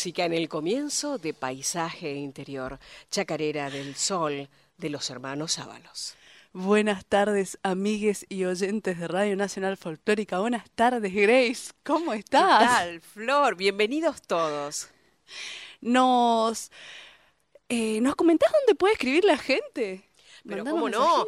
música en el comienzo de Paisaje Interior, Chacarera del Sol de los hermanos Ábalos. Buenas tardes, amigues y oyentes de Radio Nacional Folclórica. Buenas tardes, Grace. ¿Cómo estás? ¿Qué tal, Flor? Bienvenidos todos. Nos, eh, ¿Nos comentás dónde puede escribir la gente? Pero cómo no.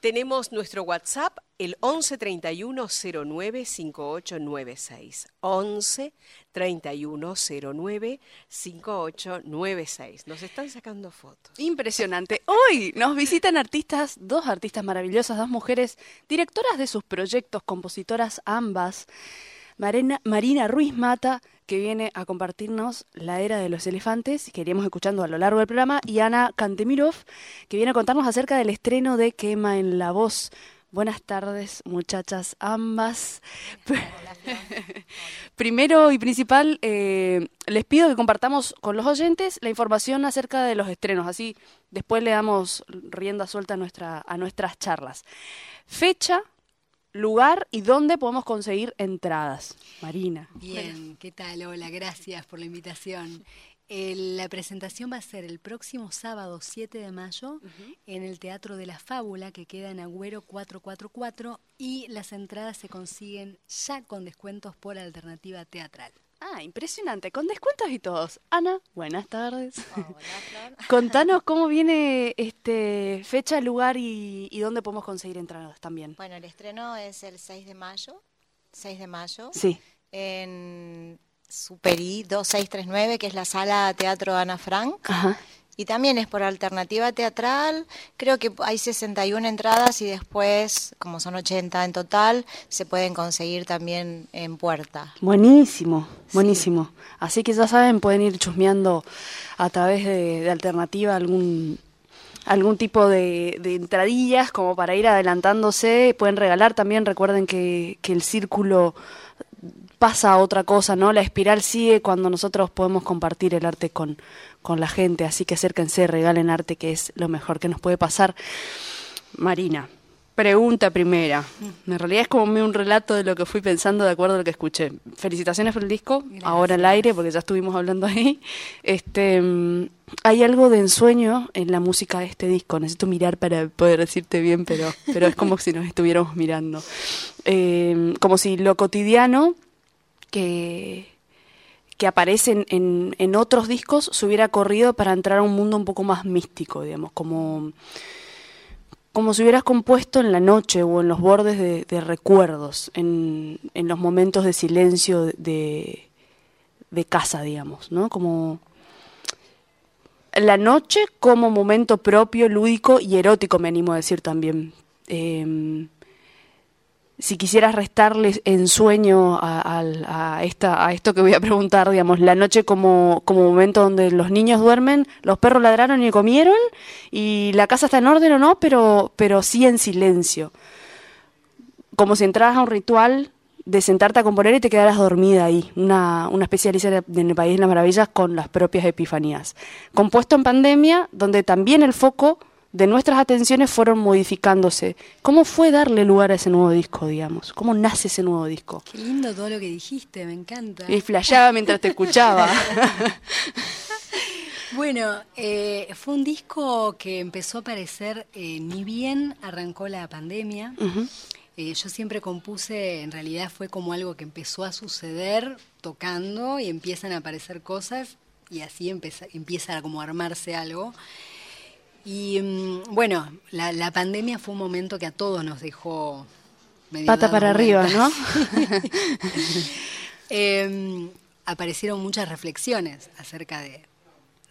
Tenemos nuestro WhatsApp, el 11 31 09 5896. 11 31 09 5896. Nos están sacando fotos. Impresionante. Hoy nos visitan artistas, dos artistas maravillosas, dos mujeres, directoras de sus proyectos, compositoras ambas. Marina, Marina Ruiz Mata, que viene a compartirnos La Era de los Elefantes, que iríamos escuchando a lo largo del programa, y Ana Kantemirov, que viene a contarnos acerca del estreno de Quema en la Voz. Buenas tardes, muchachas ambas. Primero y principal, eh, les pido que compartamos con los oyentes la información acerca de los estrenos, así después le damos rienda suelta a, nuestra, a nuestras charlas. Fecha, lugar y dónde podemos conseguir entradas. Marina. Bien, ¿qué tal? Hola, gracias por la invitación. La presentación va a ser el próximo sábado 7 de mayo en el Teatro de la Fábula que queda en Agüero 444 y las entradas se consiguen ya con descuentos por alternativa teatral. Ah, impresionante, con descuentos y todos. Ana, buenas tardes. Contanos cómo viene este fecha, lugar y, dónde podemos conseguir entradas también. Bueno, el estreno es el 6 de mayo, 6 de mayo. Sí. En Superi 2639, que es la sala Teatro Ana Frank. Ajá. Y también es por alternativa teatral, creo que hay 61 entradas y después, como son 80 en total, se pueden conseguir también en puerta. Buenísimo, buenísimo. Así que ya saben, pueden ir chusmeando a través de, alternativa algún algún tipo de, entradillas como para ir adelantándose. Pueden regalar también, recuerden que, que el círculo pasa otra cosa, ¿no? La espiral sigue cuando nosotros podemos compartir el arte con, con la gente, así que acérquense, regalen arte, que es lo mejor que nos puede pasar. Marina, pregunta primera. En realidad es como un relato de lo que fui pensando de acuerdo a lo que escuché. Felicitaciones por el disco, ahora al aire, porque ya estuvimos hablando ahí. Este, mm, hay algo de ensueño en la música de este disco. Necesito mirar para poder decirte bien, pero, pero es como si nos estuviéramos mirando. Eh, como si lo cotidiano que, que aparece en, en, otros discos se hubiera corrido para entrar a un mundo un poco más místico, digamos, como, como si hubieras compuesto en la noche o en los bordes de, recuerdos, en, en, los momentos de silencio de, de casa, digamos, ¿no? Como la noche como momento propio, lúdico y erótico, me animo a decir también. Eh, si quisieras restarles ensueño a, a, esta, a esto que voy a preguntar, digamos, la noche como, como momento donde los niños duermen, los perros ladraron y comieron, y la casa está en orden o no, pero, pero sí en silencio. Como si entraras a un ritual de sentarte a componer y te quedaras dormida ahí, una, una especialista en el País de las Maravillas con las propias epifanías. Compuesto en pandemia, donde también el foco de nuestras atenciones fueron modificándose. ¿Cómo fue darle lugar a ese nuevo disco, digamos? ¿Cómo nace ese nuevo disco? Qué lindo todo lo que dijiste, me encanta. Y flasheaba mientras te escuchaba. bueno, eh, fue un disco que empezó a aparecer eh, ni bien arrancó la pandemia. Eh, yo siempre compuse, en realidad fue como algo que empezó a suceder tocando y empiezan a aparecer cosas y así empieza, empieza como a armarse algo. Y mm, bueno, la, pandemia fue un momento que a todos nos dejó... Pata para arriba, ¿no? Em, aparecieron muchas reflexiones acerca de,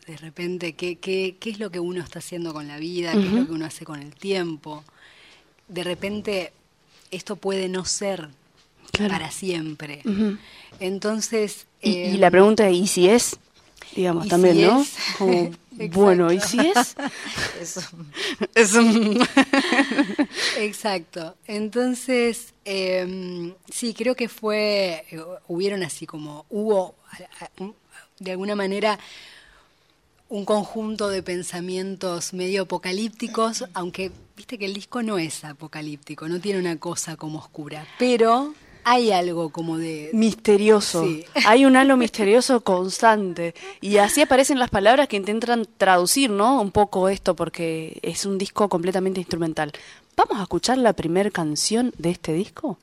de repente, qué, qué, qué, es lo que uno está haciendo con la vida, qué es lo que uno hace con el tiempo. De repente, esto puede no ser para siempre. Entonces... y, la em, pregunta es, ¿y si es? Digamos, también, ¿no? Bueno, ¿y si es? es Exacto. Entonces, em, sí, creo que fue, eh, hubieron así como, hubo de alguna manera un conjunto de pensamientos medio apocalípticos, aunque viste que el disco no es apocalíptico, no tiene una cosa como oscura, pero hay algo como de... Misterioso. Hay un halo misterioso constante. Y así aparecen las palabras que intentan traducir, ¿no? Un poco esto, porque es un disco completamente instrumental. ¿Vamos a escuchar la primera canción de este disco?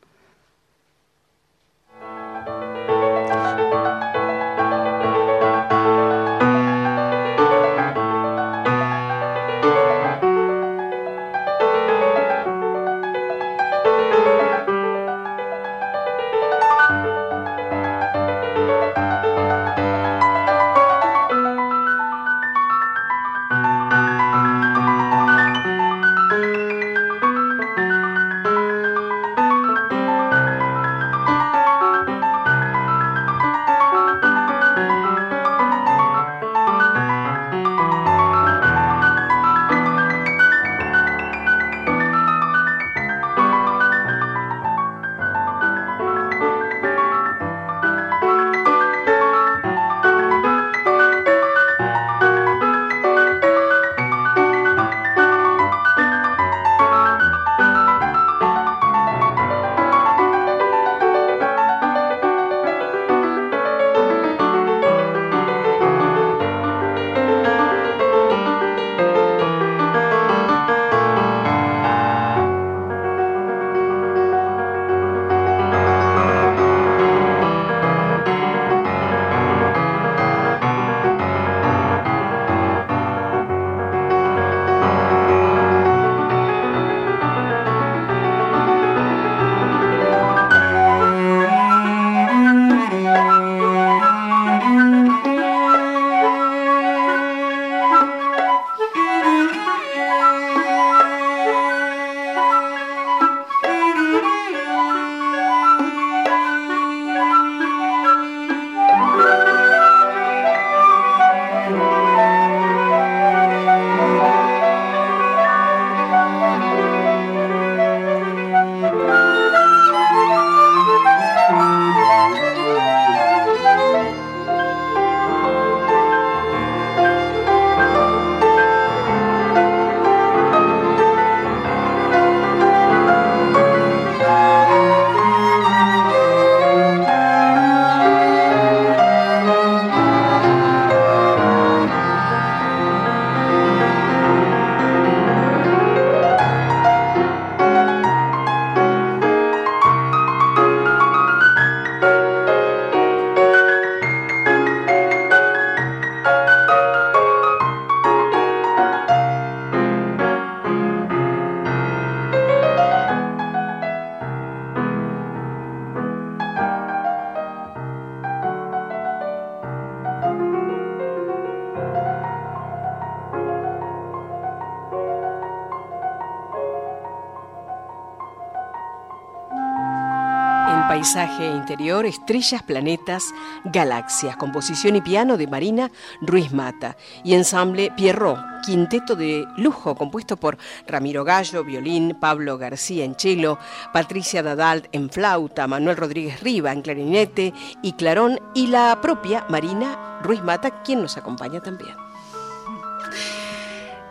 Paisaje interior, estrellas, planetas, galaxias, composición y piano de Marina Ruiz Mata y ensamble Pierrot, quinteto de lujo compuesto por Ramiro Gallo, violín, Pablo García en cello, Patricia Dadalt en flauta, Manuel Rodríguez Riva en clarinete y clarón y la propia Marina Ruiz Mata, quien nos acompaña también.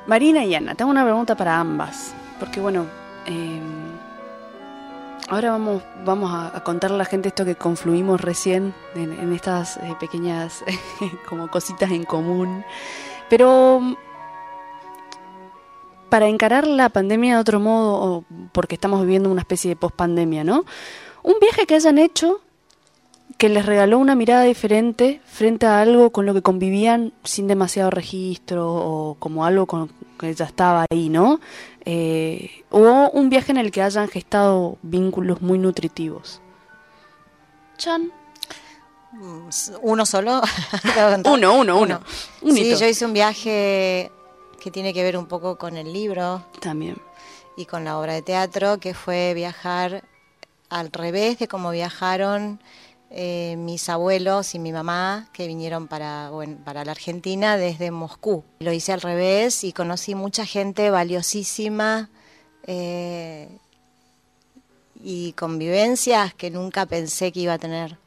Marina y Ana, tengo una pregunta para ambas, porque bueno, eh, Ahora vamos, vamos a, contarle a la gente esto que confluimos recién en, estas eh, pequeñas como cositas en común. Pero para encarar la pandemia de otro modo, porque estamos viviendo una especie de pospandemia, ¿no? Un viaje que hayan hecho que les regaló una mirada diferente frente a algo con lo que convivían sin demasiado registro o como algo con que ya estaba ahí, ¿no? eh, o un viaje en el que hayan gestado vínculos muy nutritivos. Chan. Uno solo. uno, uno, uno. Sí, yo hice un viaje que tiene que ver un poco con el libro. También. Y con la obra de teatro, que fue viajar al revés de cómo viajaron eh, mis abuelos y mi mamá que vinieron para, para la Argentina desde Moscú. Lo hice al revés y conocí mucha gente valiosísima eh, y convivencias que nunca pensé que iba a tener.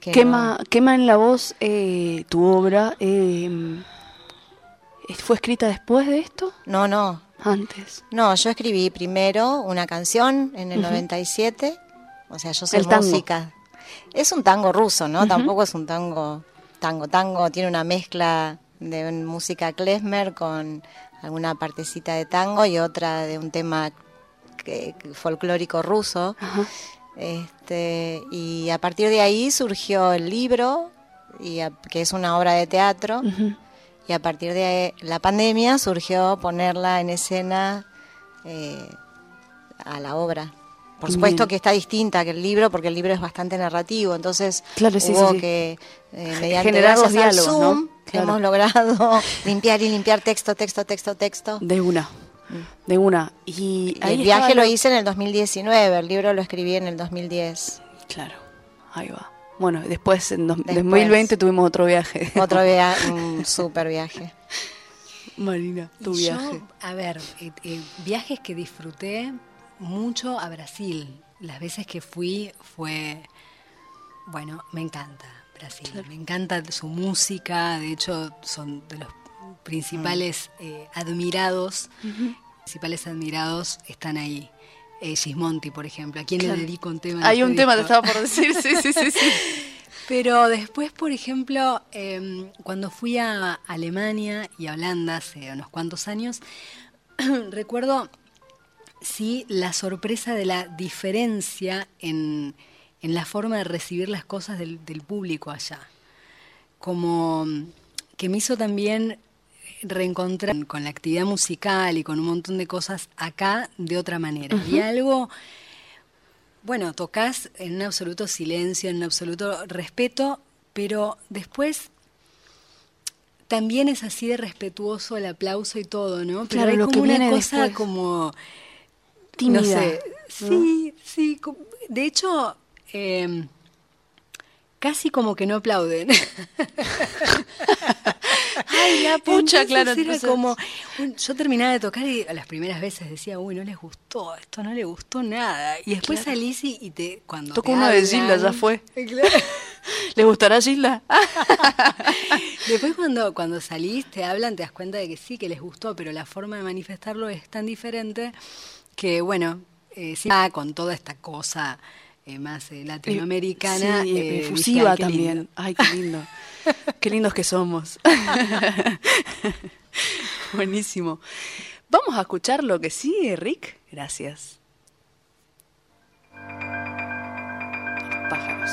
quema, quema en la voz eh, tu obra. ¿Fue escrita después de esto? No, no. Antes. No, yo escribí primero una canción en el 97 O sea, yo soy música. Es un tango ruso, ¿no? Tampoco es un tango, tango, tango. Tiene una mezcla de música klezmer con alguna partecita de tango y otra de un tema folclórico ruso. Este, y a partir de ahí surgió el libro, y que es una obra de teatro, y a partir de la pandemia surgió ponerla en escena eh, a la obra. Por supuesto que está distinta que el libro, porque el libro es bastante narrativo, entonces claro, hubo que, eh, mediante Generar los diálogos, Zoom, hemos logrado limpiar y limpiar texto, texto, texto, texto. De una. Mm. De una. Y, el viaje lo hice en el 2019, el libro lo escribí en el 2010. Claro, ahí va. Bueno, después en 2020 tuvimos otro viaje. Otro viaje, un super viaje. Marina, tu viaje. a ver, eh, eh, viajes que disfruté mucho a Brasil. Las veces que fui fue, bueno, me encanta Brasil. Me encanta su música, de hecho son de los principales mm. eh, admirados, principales admirados están ahí. Eh, Gismonti, por ejemplo, a quien le dedico un tema. Hay un tema, te estaba por decir, sí, sí, sí. sí. Pero después, por ejemplo, em, cuando fui a Alemania y a Holanda hace unos cuantos años, recuerdo, sí, la sorpresa de la diferencia en, en la forma de recibir las cosas del, del público allá. Como que me hizo también reencontrar con la actividad musical y con un montón de cosas acá de otra manera. Y algo, bueno, tocas en un absoluto silencio, en un absoluto respeto, pero después también es así de respetuoso el aplauso y todo, ¿no? Pero hay como una cosa como tímida. No sé, sí, sí. De hecho, eh, casi como que no aplauden. Ay, la pucha, claro. Era como, yo terminaba de tocar y a las primeras veces decía, uy, no les gustó, esto no le gustó nada. Y después salís y, te, cuando Toco uno de Gilda, ya fue. ¿Le gustará Gilda? después cuando, cuando salís, te hablan, te das cuenta de que sí, que les gustó, pero la forma de manifestarlo es tan diferente que, bueno, eh, con toda esta cosa eh, más eh, latinoamericana. Sí, eh, también. Ay, qué lindo. qué lindos que somos. Buenísimo. Vamos a escuchar lo que sigue, Rick. Gracias. Pájaros.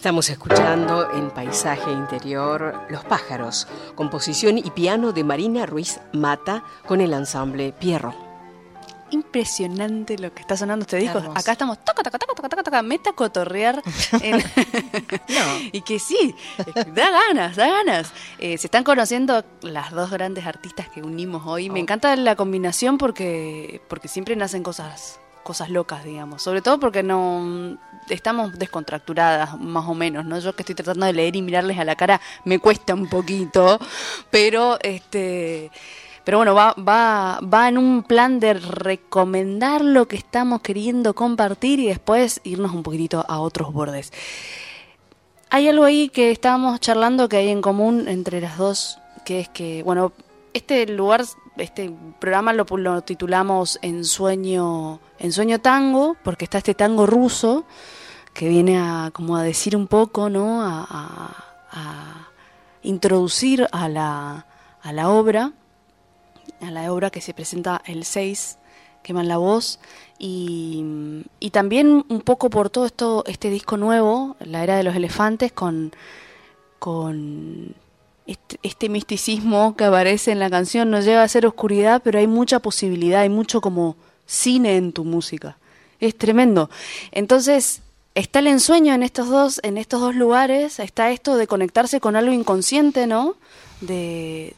Estamos escuchando en Paisaje Interior Los pájaros, composición y piano de Marina Ruiz Mata con el ensamble Pierro. Impresionante lo que está sonando este disco. Acá estamos toca, toca, toca, toca, toca, meta cotorrear. Y que sí, da ganas, da ganas. Eh, se están conociendo las dos grandes artistas que unimos hoy. Me oh. encanta la combinación porque, porque siempre nacen cosas cosas locas, digamos. Sobre todo porque no estamos descontracturadas, más o menos, ¿no? Yo que estoy tratando de leer y mirarles a la cara me cuesta un poquito, pero este pero bueno, va, va, va en un plan de recomendar lo que estamos queriendo compartir y después irnos un poquitito a otros bordes. Hay algo ahí que estábamos charlando que hay en común entre las dos, que es que, bueno, este lugar, este programa lo, lo titulamos En sueño, tango, porque está este tango ruso que viene a como a decir un poco, ¿no? A, introducir a la, a la obra, a la obra que se presenta el 6, queman la voz, y, y también un poco por todo esto, este disco nuevo, La Era de los Elefantes, con, con este, este, misticismo que aparece en la canción, no llega a ser oscuridad, pero hay mucha posibilidad, hay mucho como cine en tu música. Es tremendo. Entonces, está el ensueño en estos dos, en estos dos lugares, está esto de conectarse con algo inconsciente, ¿no? De,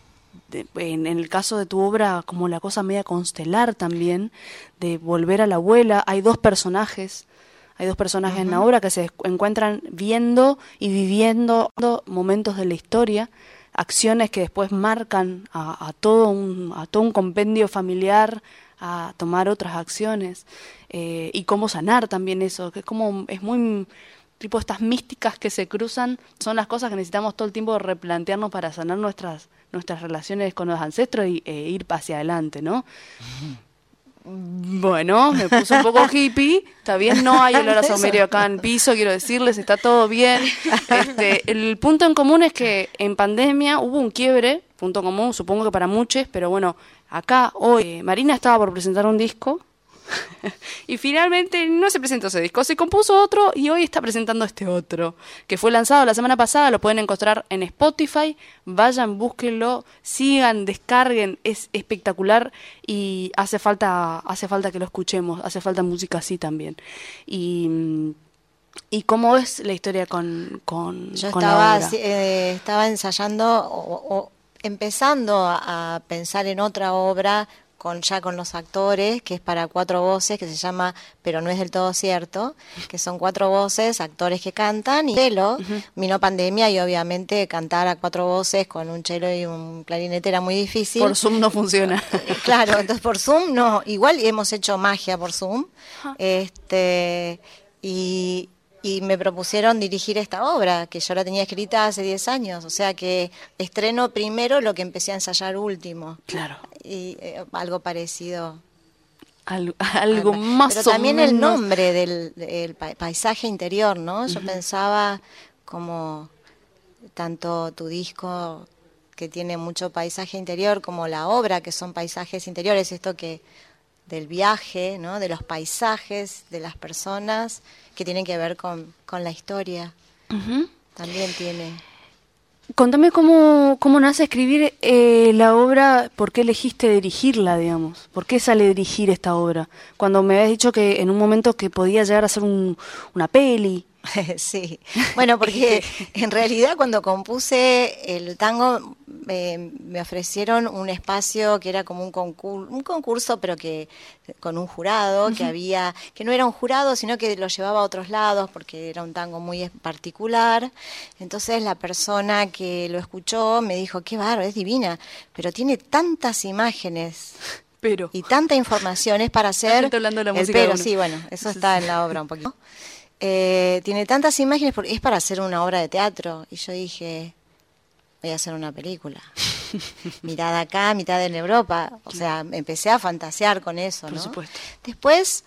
en, el caso de tu obra, como la cosa media constelar también, de volver a la abuela, hay dos personajes, hay dos personajes en la obra que se encuentran viendo y viviendo momentos de la historia, acciones que después marcan a, todo, un, a todo un compendio familiar, a tomar otras acciones eh, y cómo sanar también eso, que es como, es muy tipo estas místicas que se cruzan, son las cosas que necesitamos todo el tiempo replantearnos para sanar nuestras, nuestras relaciones con los ancestros y, e ir hacia adelante, ¿no? Bueno, me puse un poco hippie. Está bien, no hay olor a saumerio acá en piso, quiero decirles, está todo bien. Este, el punto en común es que en pandemia hubo un quiebre, punto común, supongo que para muchos, pero bueno, acá hoy Marina estaba por presentar un disco y finalmente no se presentó ese disco, se compuso otro y hoy está presentando este otro, que fue lanzado la semana pasada, lo pueden encontrar en Spotify, vayan, búsquenlo, sigan, descarguen, es espectacular y hace falta, hace falta que lo escuchemos, hace falta música así también. Y ¿Y cómo es la historia con, con Yo estaba, eh, estaba ensayando o, empezando a pensar en otra obra con ya con los actores, que es para cuatro voces, que se llama Pero no es del todo cierto, que son cuatro voces, actores que cantan y chelo, vino pandemia y obviamente cantar a cuatro voces con un chelo y un clarinete era muy difícil. Por Zoom no funciona. claro, entonces por Zoom no, igual hemos hecho magia por Zoom. Este y, y me propusieron dirigir esta obra, que yo la tenía escrita hace 10 años, o sea que estreno primero lo que empecé a ensayar último. Claro. Y eh, algo parecido. algo más Pero también el nombre del, paisaje interior, ¿no? Yo pensaba como tanto tu disco que tiene mucho paisaje interior como la obra que son paisajes interiores, esto que del viaje, ¿no? de los paisajes, de las personas que tienen que ver con, con la historia. También tiene. Contame cómo, cómo nace escribir eh, la obra, por qué elegiste dirigirla, digamos, por qué sale dirigir esta obra. Cuando me habías dicho que en un momento que podía llegar a ser un, una peli, sí, bueno, porque en realidad cuando compuse el tango me ofrecieron un espacio que era como un concurso, un concurso, pero que con un jurado, que había, que no era un jurado, sino que lo llevaba a otros lados, porque era un tango muy particular. Entonces la persona que lo escuchó me dijo, qué barro, es divina, pero tiene tantas imágenes. Pero. Y tanta información es para hacer. Hablando la música pero, sí, bueno, eso está en la obra un poquito. Eh, tiene tantas imágenes porque es para hacer una obra de teatro. Y yo dije, voy a hacer una película. mitad acá, mitad en Europa. O sea, empecé a fantasear con eso, Por supuesto. Después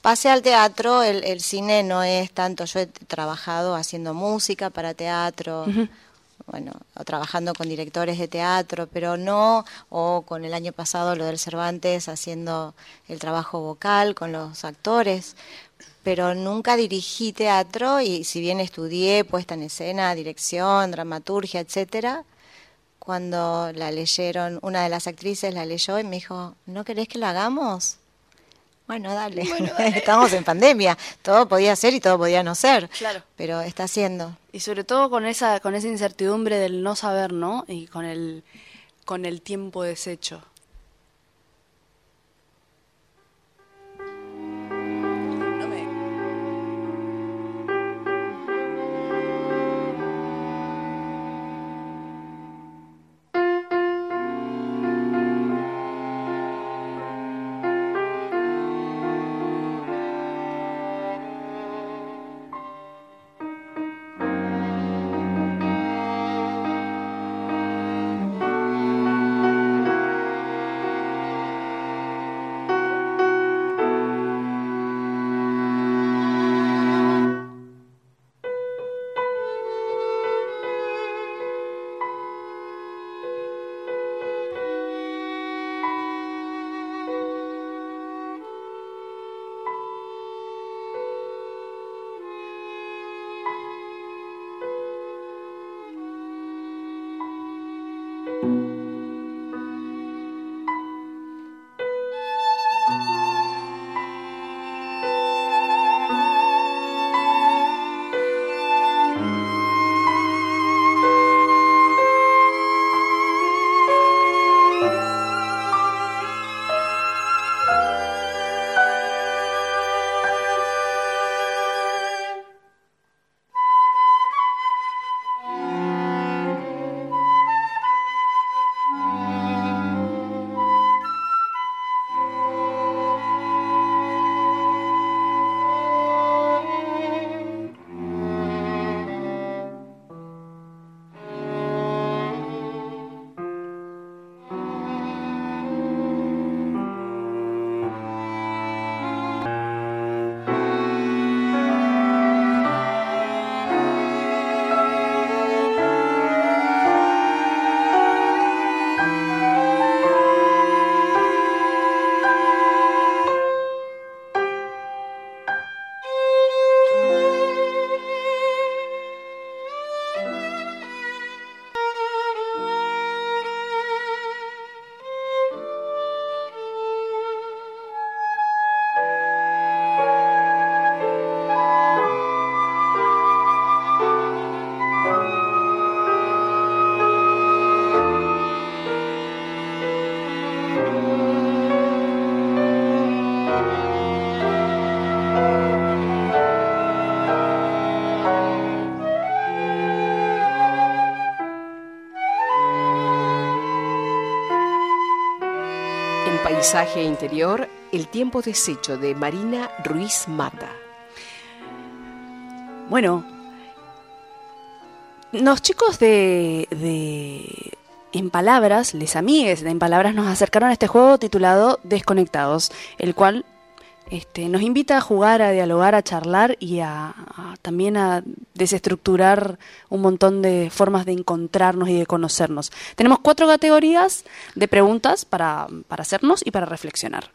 pasé al teatro, el, cine no es tanto, yo he trabajado haciendo música para teatro, bueno, trabajando con directores de teatro, pero no, o con el año pasado lo del Cervantes haciendo el trabajo vocal con los actores, pero nunca dirigí teatro y si bien estudié puesta en escena, dirección, dramaturgia, etcétera, cuando la leyeron, una de las actrices la leyó y me dijo, ¿no querés que lo hagamos? Bueno, dale. Estamos en pandemia. Todo podía ser y todo podía no ser. Claro. Pero está haciendo. Y sobre todo con esa, con esa incertidumbre del no saber, ¿no? Y con el, con el tiempo deshecho. Paisaje interior, El tiempo deshecho de Marina Ruiz Mata. Bueno, los chicos de, de En Palabras, les amigues de En Palabras, nos acercaron a este juego titulado Desconectados, el cual este, nos invita a jugar, a dialogar, a charlar y a, también a desestructurar un montón de formas de encontrarnos y de conocernos. Tenemos cuatro categorías de preguntas para, para hacernos y para reflexionar.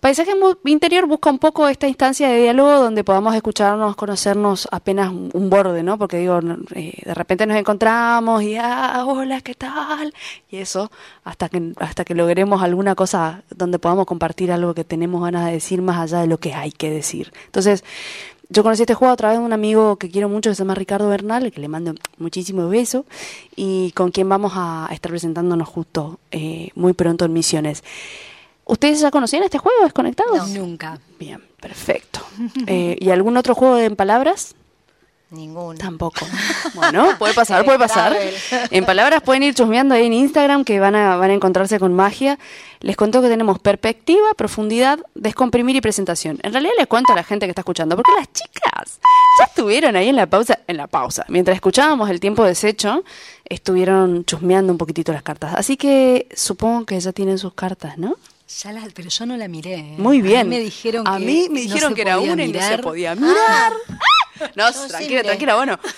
Paisaje interior busca un poco esta instancia de diálogo donde podamos escucharnos, conocernos apenas un borde, ¿no? Porque digo, eh, de repente nos encontramos y, ah, hola, ¿qué tal? Y eso, hasta que, hasta que logremos alguna cosa donde podamos compartir algo que tenemos ganas de decir más allá de lo que hay que decir. Entonces, yo conocí este juego a través de un amigo que quiero mucho, que se llama Ricardo Bernal, que le mando muchísimos besos, y con quien vamos a estar presentándonos justo eh, muy pronto en Misiones. ¿Ustedes ya conocían este juego, Desconectados? No, nunca. Bien, perfecto. Eh, ¿Y algún otro juego en palabras? Ninguno. Tampoco. Bueno, puede pasar, puede pasar. En palabras pueden ir chusmeando ahí en Instagram que van a, van a encontrarse con magia. Les cuento que tenemos perspectiva, profundidad, descomprimir y presentación. En realidad les cuento a la gente que está escuchando, porque las chicas ya estuvieron ahí en la pausa, en la pausa. Mientras escuchábamos el tiempo deshecho, estuvieron chusmeando un poquitito las cartas. Así que supongo que ya tienen sus cartas, ¿no? Ya la, pero yo no la miré. ¿eh? Muy bien. A mí me dijeron a que, mí me dijeron que era una y no se podía mirar. No, tranquila, tranquila, bueno.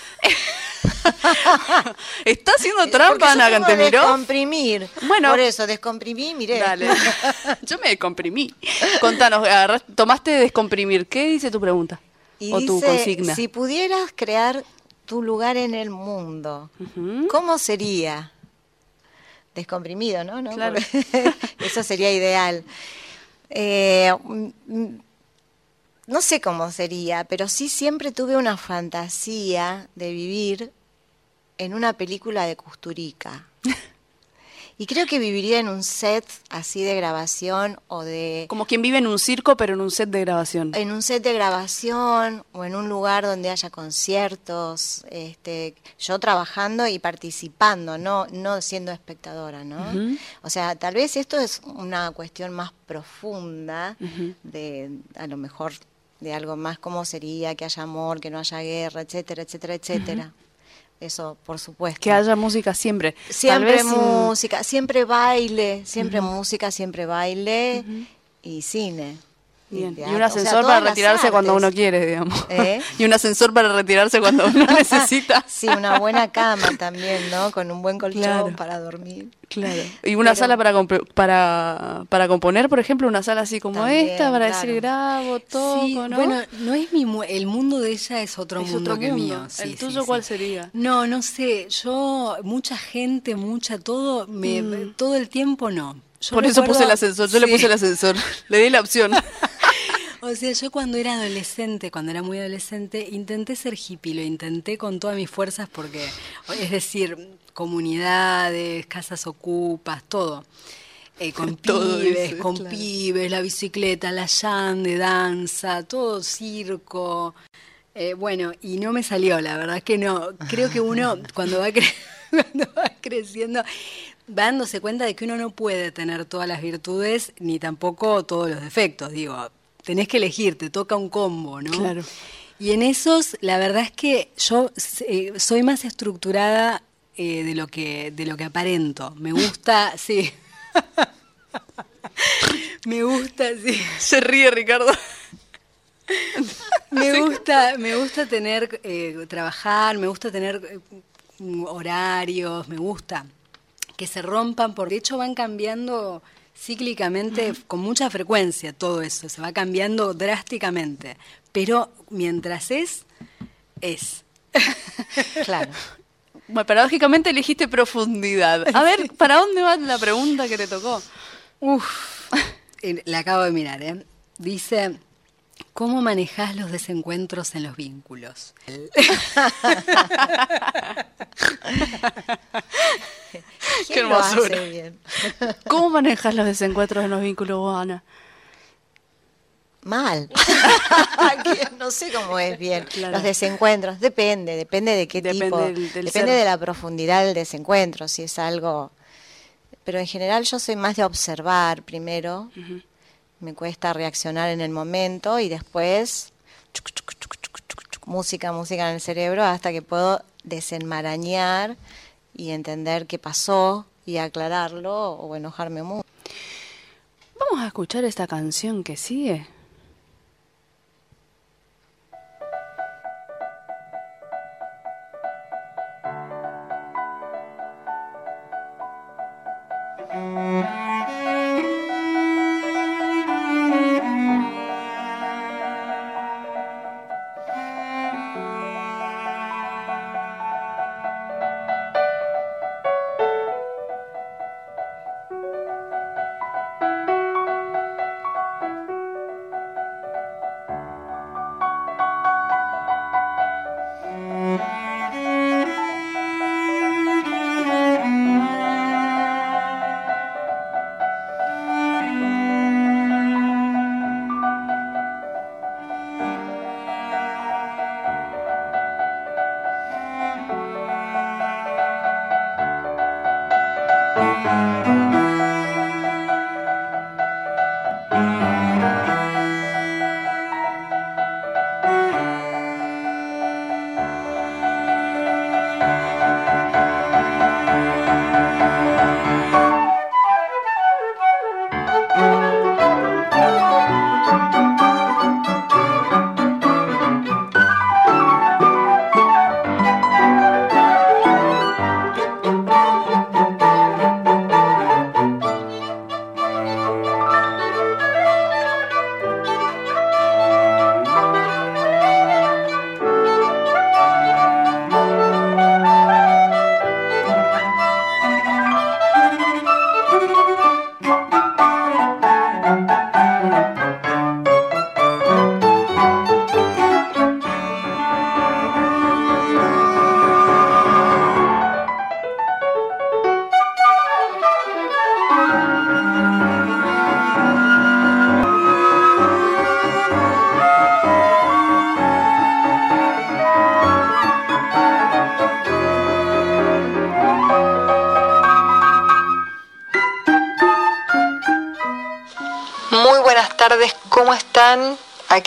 ¿Está haciendo trampa Ana Cantemiro? Descomprimir. Bueno. Por eso, descomprimí, miré. Dale. Yo me descomprimí. Contanos, tomaste descomprimir. ¿Qué dice tu pregunta? o tu consigna. Si pudieras crear tu lugar en el mundo, ¿cómo sería? Descomprimido, ¿no? ¿No? Claro. Eso sería ideal. Eh, no sé cómo sería, pero sí siempre tuve una fantasía de vivir en una película de Custurica. Y creo que viviría en un set así de grabación o de... Como quien vive en un circo, pero en un set de grabación. En un set de grabación o en un lugar donde haya conciertos, este, yo trabajando y participando, no, no siendo espectadora, ¿no? O sea, tal vez esto es una cuestión más profunda de, a lo mejor, de algo más como sería que haya amor, que no haya guerra, etcétera, etcétera, etcétera eso por supuesto. Que haya música siempre. Siempre música, siempre baile, siempre música, siempre baile y cine. Y un ascensor para retirarse cuando uno quiere, digamos. ¿Eh? y un ascensor para retirarse cuando uno necesita. sí, una buena cama también, ¿no? Con un buen colchón para dormir. Claro. Y una sala para, para para componer, por ejemplo, una sala así como esta, para decir grabo, todo, ¿no? Bueno, no es mi el mundo de ella es otro mundo que mío. ¿El tuyo cuál sería? No, no sé. Yo, mucha gente, mucha, todo, me, mm. todo el tiempo no. por eso puse el ascensor, yo le puse el ascensor, le di la opción. O sea, yo cuando era adolescente, cuando era muy adolescente, intenté ser hippie, lo intenté con todas mis fuerzas porque, es decir, comunidades, casas ocupas, todo. Eh, con pibes, con pibes, la bicicleta, la yan de danza, todo circo. Eh, bueno, y no me salió, la verdad es que no. Creo que uno cuando va, cuando va creciendo va dándose cuenta de que uno no puede tener todas las virtudes ni tampoco todos los defectos. Digo, tenés que elegir, te toca un combo, ¿no? Claro. Y en esos, la verdad es que yo eh, soy más estructurada eh, de lo que de lo que aparento. Me gusta, sí. me gusta, sí. Se ríe Ricardo. me gusta, me gusta tener eh, trabajar, me gusta tener horarios, me gusta que se rompan, porque de hecho van cambiando cíclicamente, con mucha frecuencia todo eso, se va cambiando drásticamente, pero mientras es, es. Claro. Bueno, paradójicamente elegiste profundidad. A ver, ¿para dónde va la pregunta que te tocó? Uf, la acabo de mirar, ¿eh? Dice, ¿cómo manejas los desencuentros en los vínculos? Qué hermosura. ¿Cómo manejas los desencuentros en los vínculos, Ana? Mal. no sé cómo es bien. Los desencuentros, depende, depende de qué tipo. depende de la profundidad del desencuentro, si es algo. Pero en general yo soy más de observar primero. Me cuesta reaccionar en el momento y después música, música en el cerebro hasta que puedo desenmarañar y entender qué pasó y aclararlo o enojarme mucho. Vamos a escuchar esta canción que sigue.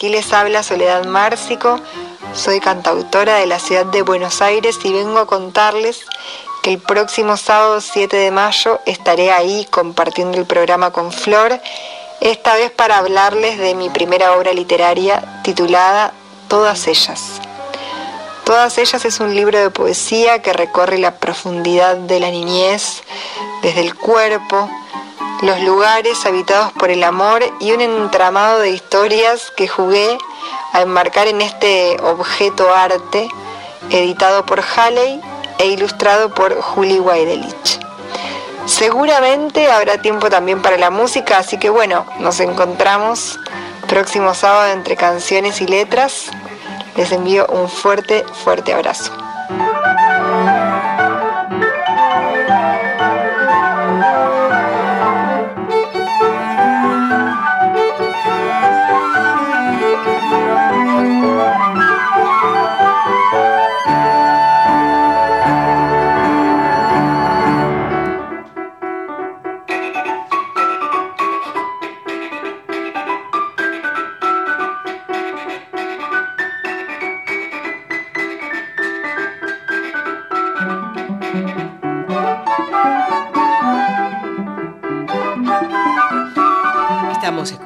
Aquí les habla Soledad Márcico, soy cantautora de la ciudad de Buenos Aires y vengo a contarles que el próximo sábado 7 de mayo estaré ahí compartiendo el programa con Flor, esta vez para hablarles de mi primera obra literaria titulada Todas ellas. Todas ellas es un libro de poesía que recorre la profundidad de la niñez, desde el cuerpo, los lugares habitados por el amor y un entramado de historias que jugué a enmarcar en este objeto arte editado por Halley e ilustrado por Julie Weidelich. Seguramente habrá tiempo también para la música, así que bueno, nos encontramos próximo sábado entre canciones y letras. Les envío un fuerte, fuerte abrazo.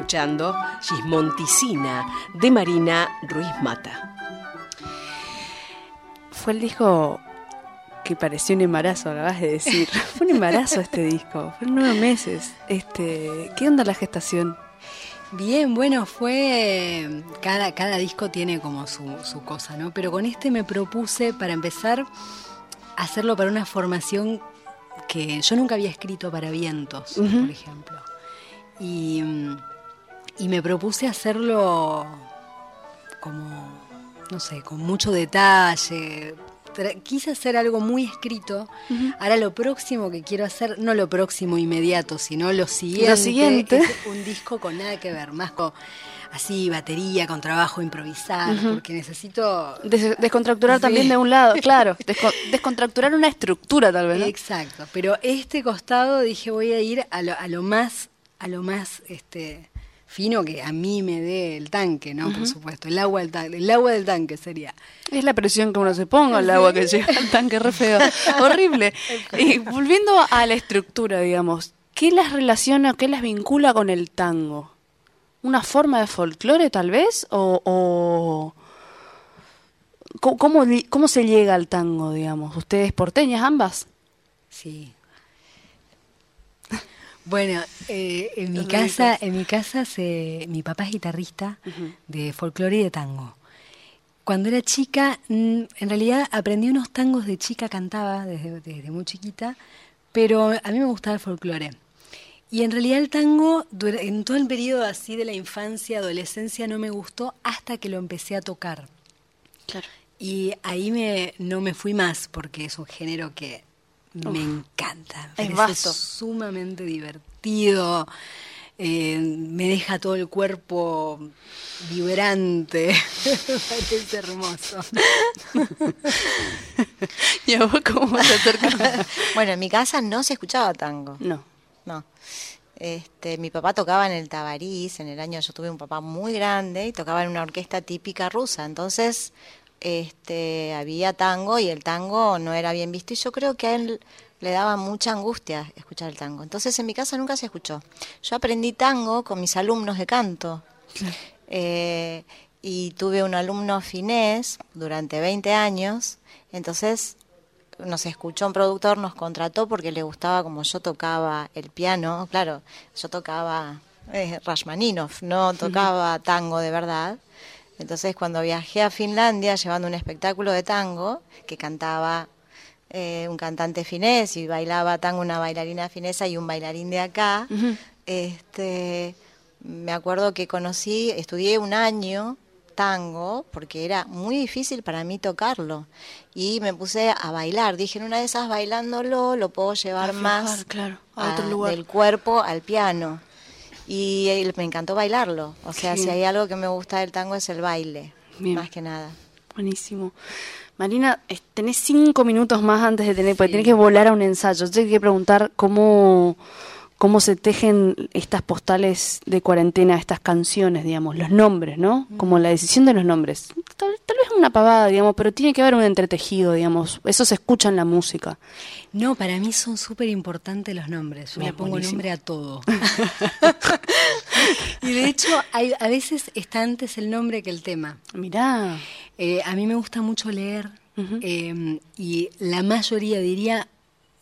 Escuchando Gismonticina de Marina Ruiz Mata. Fue el disco que pareció un embarazo, acabas de decir. Fue un embarazo este disco, fueron nueve meses. Este, ¿Qué onda la gestación? Bien, bueno, fue. Cada, cada disco tiene como su, su cosa, ¿no? Pero con este me propuse, para empezar, hacerlo para una formación que yo nunca había escrito para vientos, por ejemplo. Y mm, y me propuse hacerlo como, no sé, con mucho detalle. Quise hacer algo muy escrito. Ahora lo próximo que quiero hacer, no lo próximo inmediato, sino lo siguiente. Lo siguiente. un disco con nada que ver, más con así batería, con trabajo improvisar, porque necesito... descontracturar también de un lado, claro, descontracturar una estructura tal vez. Exacto, pero este costado dije voy a ir a lo, a lo más, a lo más, este, fino que a mí me dé el tanque, ¿no? Por supuesto, el agua del tanque, el agua del tanque sería. Es la presión que uno se ponga, el agua que llega al tanque, re feo, horrible. Y volviendo a la estructura, digamos, ¿qué las relaciona, qué las vincula con el tango? ¿Una forma de folclore tal vez? ¿O, ¿Cómo, cómo se llega al tango, digamos? ¿Ustedes porteñas ambas? Sí, bueno, eh, en mi casa, en mi casa se, mi papá es guitarrista de folclore y de tango. Cuando era chica, mm, en realidad aprendí unos tangos de chica, cantaba desde, desde muy chiquita, pero a mí me gustaba el folclore. Y en realidad el tango, en todo el periodo así de la infancia, adolescencia, no me gustó hasta que lo empecé a tocar. Claro. Y ahí me, no me fui más, porque es un género que me encanta. Es vasto. sumamente divertido. Eh, me deja todo el cuerpo vibrante. Parece hermoso. ¿Y a vos cómo te acercas? bueno, en mi casa no se escuchaba tango. No. No. Este, mi papá tocaba en el Tabarís, en el año yo tuve un papá muy grande y tocaba en una orquesta típica rusa. Entonces, este, había tango y el tango no era bien visto y yo creo que a él le daba mucha angustia escuchar el tango. Entonces en mi casa nunca se escuchó. Yo aprendí tango con mis alumnos de canto eh, y tuve un alumno finés durante 20 años, entonces nos escuchó un productor, nos contrató porque le gustaba como yo tocaba el piano, claro, yo tocaba eh, Rashmaninov, no tocaba tango de verdad. Entonces cuando viajé a Finlandia llevando un espectáculo de tango que cantaba eh, un cantante finés y bailaba tango una bailarina finesa y un bailarín de acá, este, me acuerdo que conocí, estudié un año tango porque era muy difícil para mí tocarlo. Y me puse a bailar. Dije en una de esas bailándolo lo puedo llevar más claro, del cuerpo al piano y me encantó bailarlo. O sea, si hay algo que me gusta del tango es el baile, más que nada. Buenísimo. Marina, tenés cinco minutos más antes de tener, porque tenés que volar a un ensayo. Yo te que preguntar cómo, cómo se tejen estas postales de cuarentena, estas canciones, digamos, los nombres, ¿no? Como la decisión de los nombres. Tal, vez una pavada, digamos, pero tiene que haber un entretejido, digamos. Eso se escucha en la música. No, para mí son súper importantes los nombres. Yo le pongo nombre a todo. y de hecho, hay, a veces está antes el nombre que el tema. Mirá. Eh, a mí me gusta mucho leer em, y la mayoría, diría,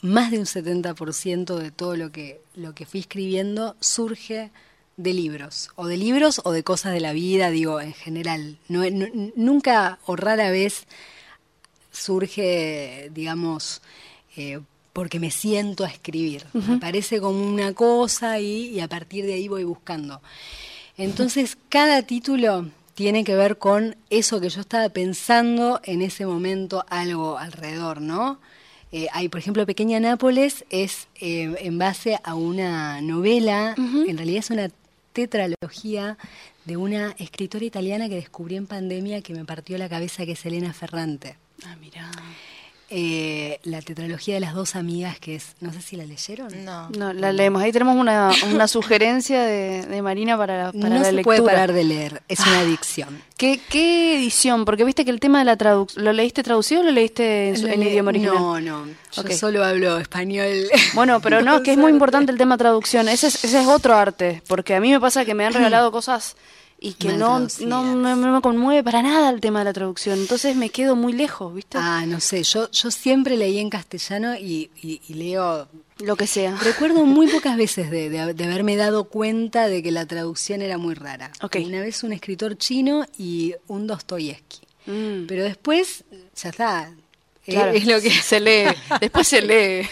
más de un 70% de todo lo que, lo que fui escribiendo surge de libros, o de libros o de cosas de la vida, digo, en general. No, nunca o rara vez surge, digamos, eh, porque me siento a escribir. Me parece como una cosa y, y a partir de ahí voy buscando. Entonces, cada título tiene que ver con eso que yo estaba pensando en ese momento, algo alrededor, ¿no? Eh, hay, por ejemplo, Pequeña Nápoles es eh, en base a una novela, en realidad es una tetralogía de una escritora italiana que descubrí en pandemia que me partió la cabeza, que es Elena Ferrante. Ah, mira. Eh, la tetralogía de las dos amigas, que es, no sé si la leyeron. No, no la leemos. Ahí tenemos una, una sugerencia de, Marina para, para no la se lectura. puede parar de leer, es una adicción. ¿Qué, ¿Qué edición? Porque viste que el tema de la traducción, ¿lo leíste traducido o lo leíste en, idioma original? No, no, yo solo hablo español. Bueno, pero no, que es muy importante el tema traducción. Ese es, ese es otro arte, porque a mí me pasa que me han regalado cosas y que no, no me, conmueve para nada el tema de la traducción. Entonces me quedo muy lejos, ¿viste? Ah, no sé, yo, yo siempre leí en castellano y, leo lo que sea. Recuerdo muy pocas veces de, haberme dado cuenta de que la traducción era muy rara. Una vez un escritor chino y un Dostoyevsky. Mm. Pero después, ya está. Eh, es lo que se lee. Después se lee.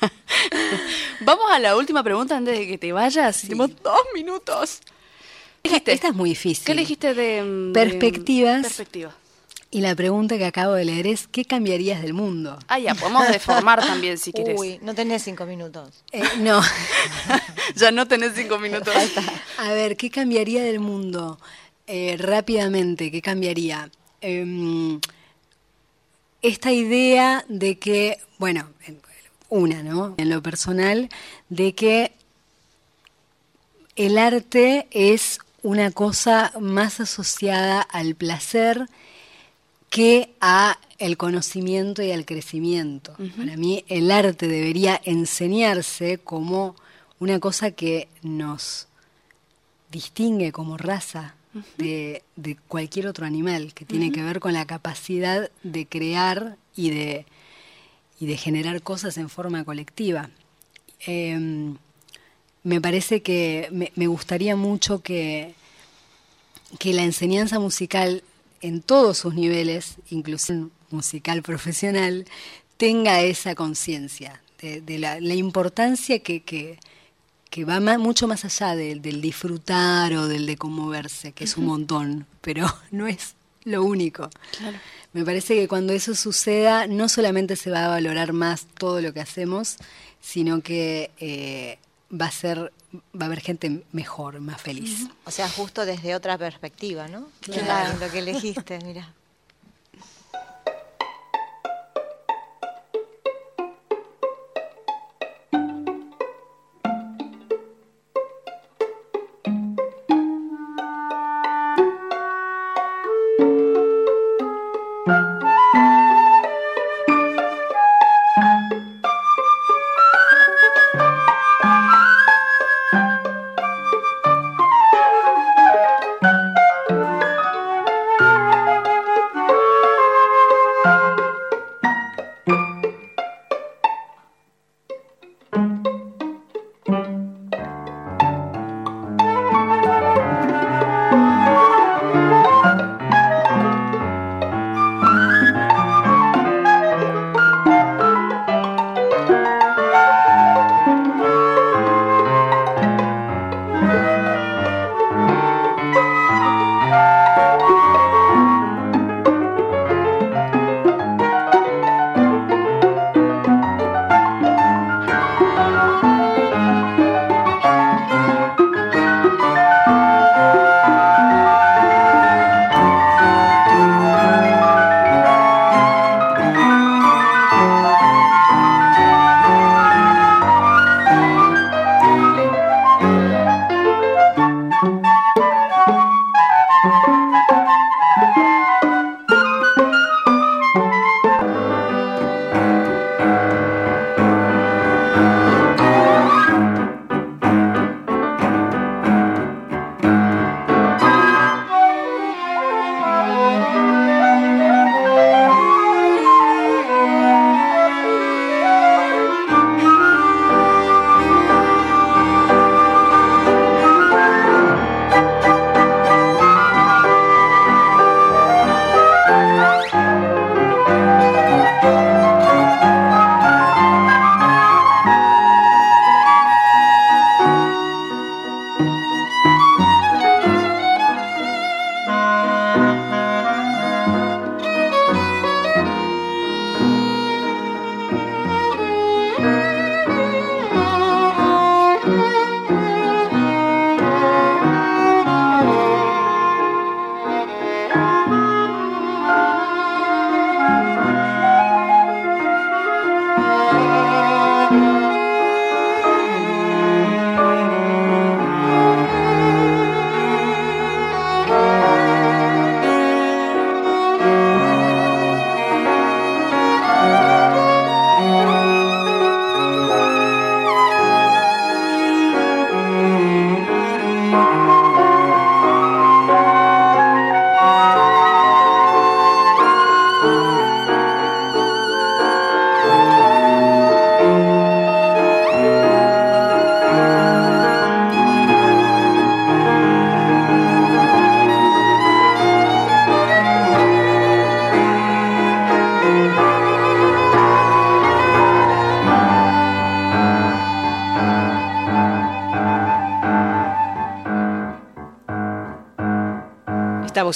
Vamos a la última pregunta antes de que te vayas. Tenemos dos minutos. Esta es muy difícil. ¿Qué elegiste de, perspectivas? Perspectiva. Y la pregunta que acabo de leer es, ¿qué cambiarías del mundo? Ah, ya, podemos deformar también si quieres. Uy, no tenés cinco minutos. Eh, no. ya no tenés cinco minutos. A ver, ¿qué cambiaría del mundo? Eh, rápidamente, ¿qué cambiaría? Em, esta idea de que, bueno, una, ¿no? En lo personal, de que el arte es una cosa más asociada al placer que a el conocimiento y al crecimiento. Para mí el arte debería enseñarse como una cosa que nos distingue como raza de, cualquier otro animal, que tiene que ver con la capacidad de crear y de, y de generar cosas en forma colectiva. Em, me parece que me, gustaría mucho que, que la enseñanza musical en todos sus niveles, incluso musical profesional, tenga esa conciencia de, la, importancia que, que, va mucho más allá del disfrutar o del de conmoverse, que es un montón, pero no es lo único. Me parece que cuando eso suceda, no solamente se va a valorar más todo lo que hacemos, sino que eh, va a ser va a haber gente mejor, más feliz. O sea, justo desde otra perspectiva, ¿no? Claro, lo que elegiste, mira.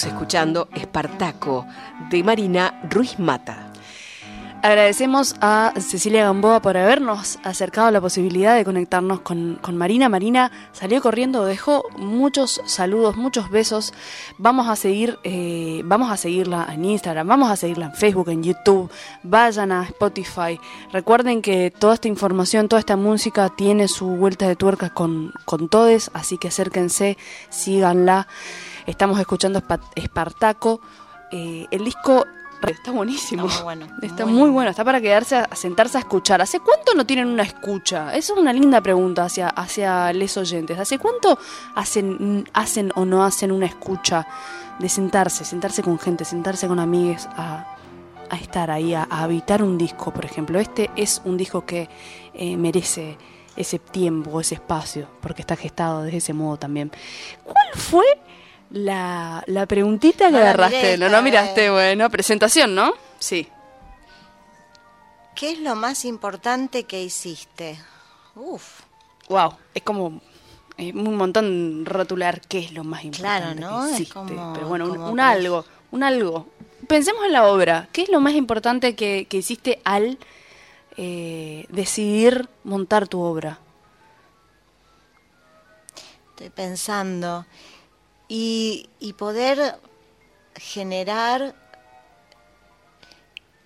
Escuchando Espartaco de Marina Ruiz Mata. Agradecemos a Cecilia Gamboa por habernos acercado a la posibilidad de conectarnos con, Marina. Marina salió corriendo, dejó muchos saludos, muchos besos. Vamos a seguir, eh, vamos a seguirla en Instagram, vamos a seguirla en Facebook, en YouTube. Vayan a Spotify. Recuerden que toda esta información, toda esta música tiene su vuelta de tuerca con, con todos, así que acérquense, síganla. Estamos escuchando Espartaco. Eh, el disco está buenísimo. Está muy bueno. Está muy, bueno. Está para quedarse a, sentarse a escuchar. ¿Hace cuánto no tienen una escucha? Esa es una linda pregunta hacia, hacia les oyentes. ¿Hace cuánto hacen, hacen o no hacen una escucha de sentarse, sentarse con gente, sentarse con amigues a, estar ahí, a, habitar un disco, por ejemplo? Este es un disco que eh, merece ese tiempo, ese espacio, porque está gestado de ese modo también. ¿Cuál fue la, la preguntita que agarraste, no, no miraste, bueno, presentación, ¿no? Sí. ¿Qué es lo más importante que hiciste? Uf. Wow, es como un montón rotular qué es lo más importante claro, ¿no? que hiciste. Pero bueno, un, algo, un algo. Pensemos en la obra. ¿Qué es lo más importante que, que hiciste al eh, decidir montar tu obra? Estoy pensando y, poder generar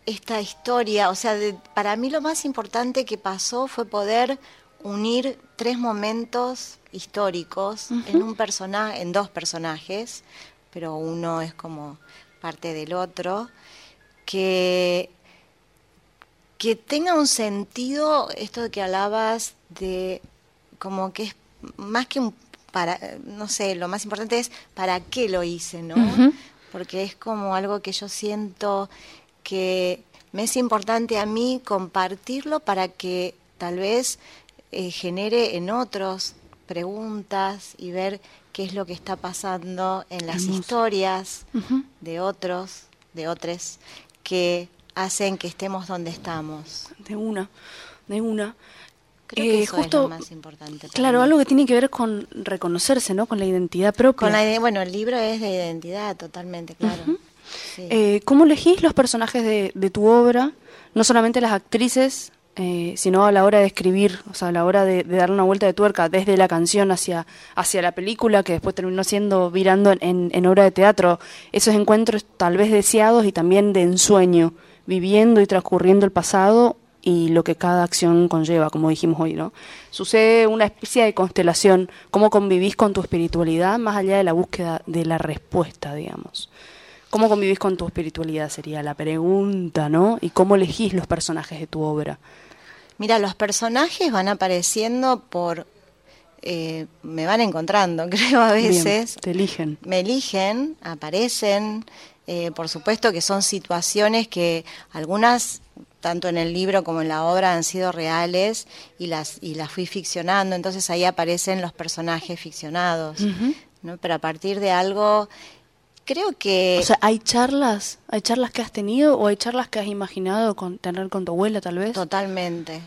esta historia, o sea, para mí lo más importante que pasó fue poder unir tres momentos históricos en un personaje, en dos personajes, pero uno es como parte del otro, que, que tenga un sentido, esto de que hablabas de como que es más que un para, no sé, lo más importante es para qué lo hice, ¿no? Porque es como algo que yo siento que me es importante a mí compartirlo para que tal vez eh, genere en otros preguntas y ver qué es lo que está pasando en las historias de otros, de otros, que hacen que estemos donde estamos. De una, de una. Creo que eh, eso justo, es lo más importante. Claro, algo que tiene que ver con reconocerse, ¿no? Con la identidad propia. bueno, el libro es de identidad, totalmente, claro. Eh, ¿Cómo elegís los personajes de, tu obra? No solamente las actrices, eh, sino a la hora de escribir, o sea, a la hora de, dar una vuelta de tuerca desde la canción hacia, hacia la película, que después terminó siendo virando en, en obra de teatro. Esos encuentros tal vez deseados y también de ensueño, viviendo y transcurriendo el pasado y lo que cada acción conlleva, como dijimos hoy, ¿no? Sucede una especie de constelación, cómo convivís con tu espiritualidad más allá de la búsqueda de la respuesta, digamos. ¿Cómo convivís con tu espiritualidad? Sería la pregunta, ¿no? Y cómo elegís los personajes de tu obra. Mira, los personajes van apareciendo por... Eh, me van encontrando, creo, a veces. te eligen. Me eligen, aparecen. Eh, por supuesto que son situaciones que algunas tanto en el libro como en la obra han sido reales y las y las fui ficcionando entonces ahí aparecen los personajes ficcionados ¿no? pero a partir de algo creo que o sea hay charlas hay charlas que has tenido o hay charlas que has imaginado con tener con tu abuela tal vez totalmente.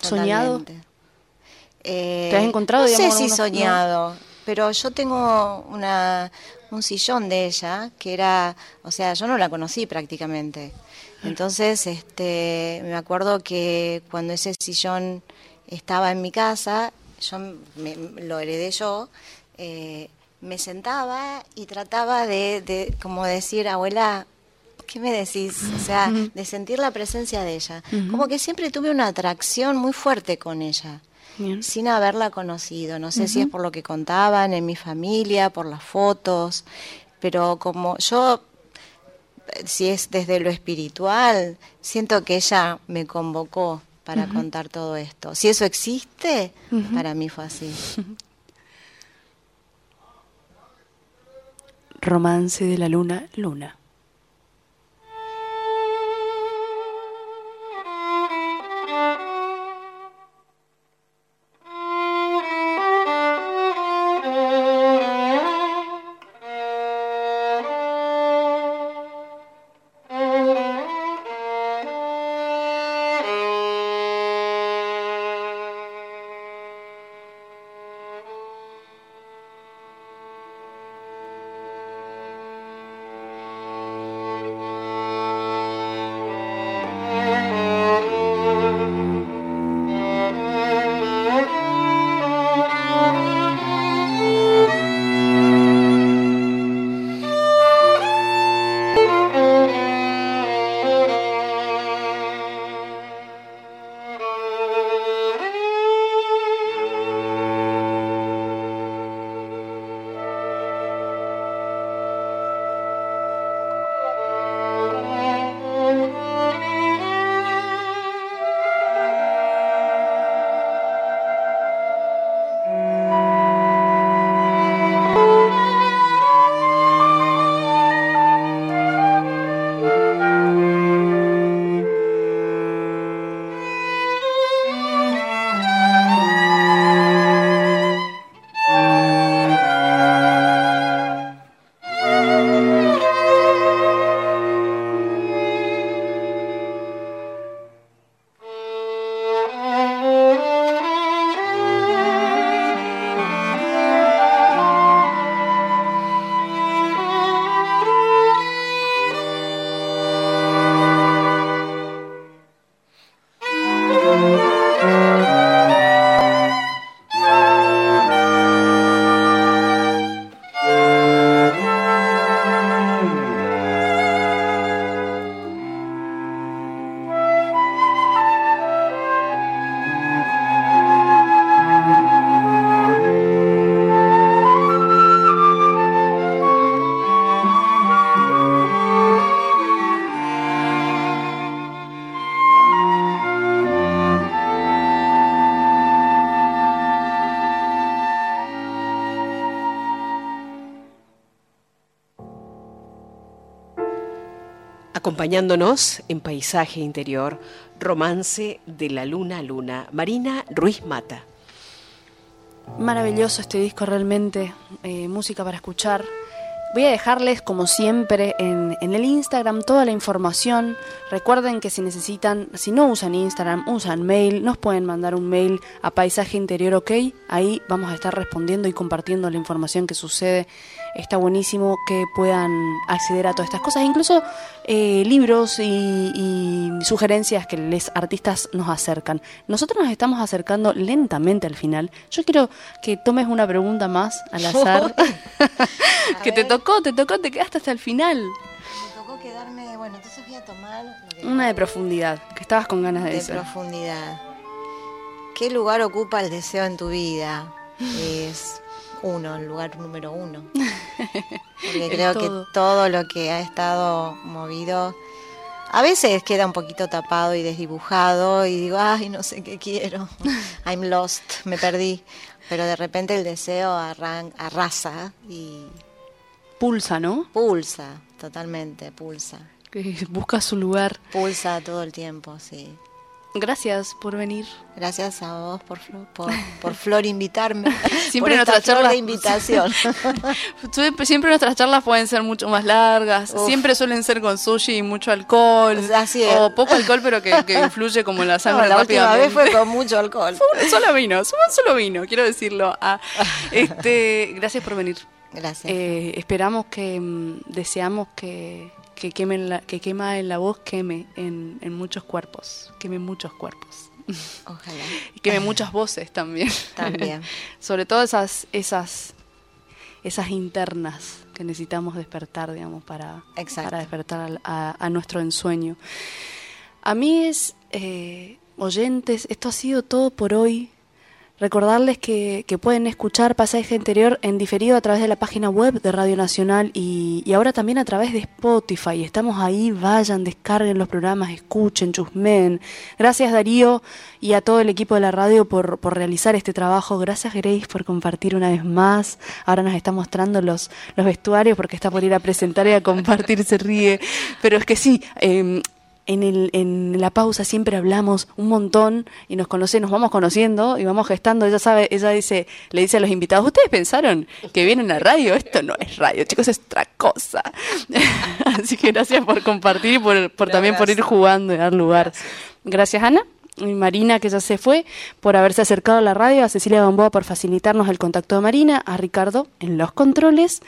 Soñado ¿Te has encontrado? No sé si soñado, pero yo tengo una, un sillón de ella que era, o sea, yo no la conocí prácticamente. Entonces, este, me acuerdo que cuando ese sillón estaba en mi casa, yo me, lo heredé yo, eh, me sentaba y trataba de, de, como decir, abuela, ¿qué me decís? O sea, de sentir la presencia de ella. Como que siempre tuve una atracción muy fuerte con ella. sin haberla conocido. No sé si es por lo que contaban en mi familia, por las fotos, pero como yo si es desde lo espiritual, siento que ella me convocó para contar todo esto. Si eso existe, para mí fue así. Romance de la luna, luna. Acompañándonos en Paisaje Interior, Romance de la Luna Luna, Marina Ruiz Mata. Maravilloso este disco realmente, eh, música para escuchar. Voy a dejarles, como siempre, en, en, el Instagram toda la información. Recuerden que si necesitan, si no usan Instagram, usan mail, nos pueden mandar un mail a Paisaje Interior OK. Ahí vamos a estar respondiendo y compartiendo la información que sucede está buenísimo que puedan acceder a todas estas cosas, incluso eh, libros y, sugerencias que les artistas nos acercan. Nosotros nos estamos acercando lentamente al final. Yo quiero que tomes una pregunta más al azar. que te tocó, te tocó, te quedaste hasta el final. Me tocó quedarme, bueno, entonces voy a tomar... Una de profundidad, que estabas con ganas de, de eso. De profundidad. ¿Qué lugar ocupa el deseo en tu vida? Es uno, el lugar número uno. Porque creo que todo lo que ha estado movido a veces queda un poquito tapado y desdibujado y digo, ay, no sé qué quiero, I'm lost, me perdí. Pero de repente el deseo arran arrasa y... Pulsa, ¿no? Pulsa, totalmente, pulsa. Busca su lugar. Pulsa todo el tiempo, sí. Gracias por venir. Gracias a vos por, por, por Flor invitarme. siempre nuestras charlas de invitación. siempre nuestras charlas pueden ser mucho más largas. Siempre suelen ser con sushi y mucho alcohol. Así es. O poco alcohol, pero que, influye como en la sangre. la última vez fue con mucho alcohol. solo vino, solo vino, quiero decirlo. Ah, este, gracias por venir. Gracias. Eh, esperamos que mm, deseamos que que, la, que quema en la voz, queme en, en muchos cuerpos, queme muchos cuerpos. Ojalá. y queme muchas voces también. También. Sobre todo esas, esas, esas internas que necesitamos despertar, digamos, para, para despertar a, a, nuestro ensueño. A mí es, eh, oyentes, esto ha sido todo por hoy. Recordarles que, pueden escuchar Pasaje Interior en diferido a través de la página web de Radio Nacional y, ahora también a través de Spotify. Estamos ahí, vayan, descarguen los programas, escuchen, chusmen. Gracias Darío y a todo el equipo de la radio por, por realizar este trabajo. Gracias Grace por compartir una vez más. Ahora nos está mostrando los, los vestuarios porque está por ir a presentar y a compartir, se ríe. Pero es que sí, eh, en, el, en la pausa siempre hablamos un montón y nos conocemos, nos vamos conociendo y vamos gestando. Ella sabe, ella dice, le dice a los invitados, ¿ustedes pensaron que vienen a radio? Esto no es radio, chicos, es otra cosa. Así que gracias por compartir y por, por también por ir jugando y dar lugar. gracias Ana. Marina, que ya se fue, por haberse acercado a la radio, a Cecilia Gamboa por facilitarnos el contacto de Marina, a Ricardo en los controles,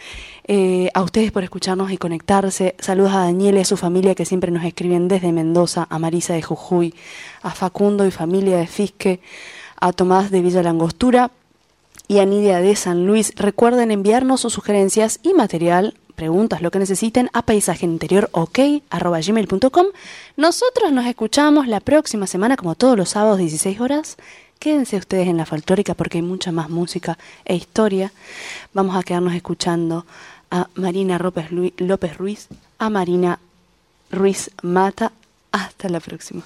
eh, a ustedes por escucarnos y conectarse. Saludos a Daniel y a su familia que siempre nos escriben desde Mendoza, a Marisa de Jujuy, a Facundo y familia de Fisque, a Tomás de Villa Langostura y a Nidia de San Luis. Recuerden enviarnos sus sugerencias y material preguntas, lo que necesiten a paisajeinteriorok.com. Nosotros nos escuchamos la próxima semana, como todos los sábados, 16 horas. Quédense ustedes en la folclórica porque hay mucha más música e historia. Vamos a quedarnos escuchando a Marina López Ruiz, a Marina Ruiz Mata. Hasta la próxima.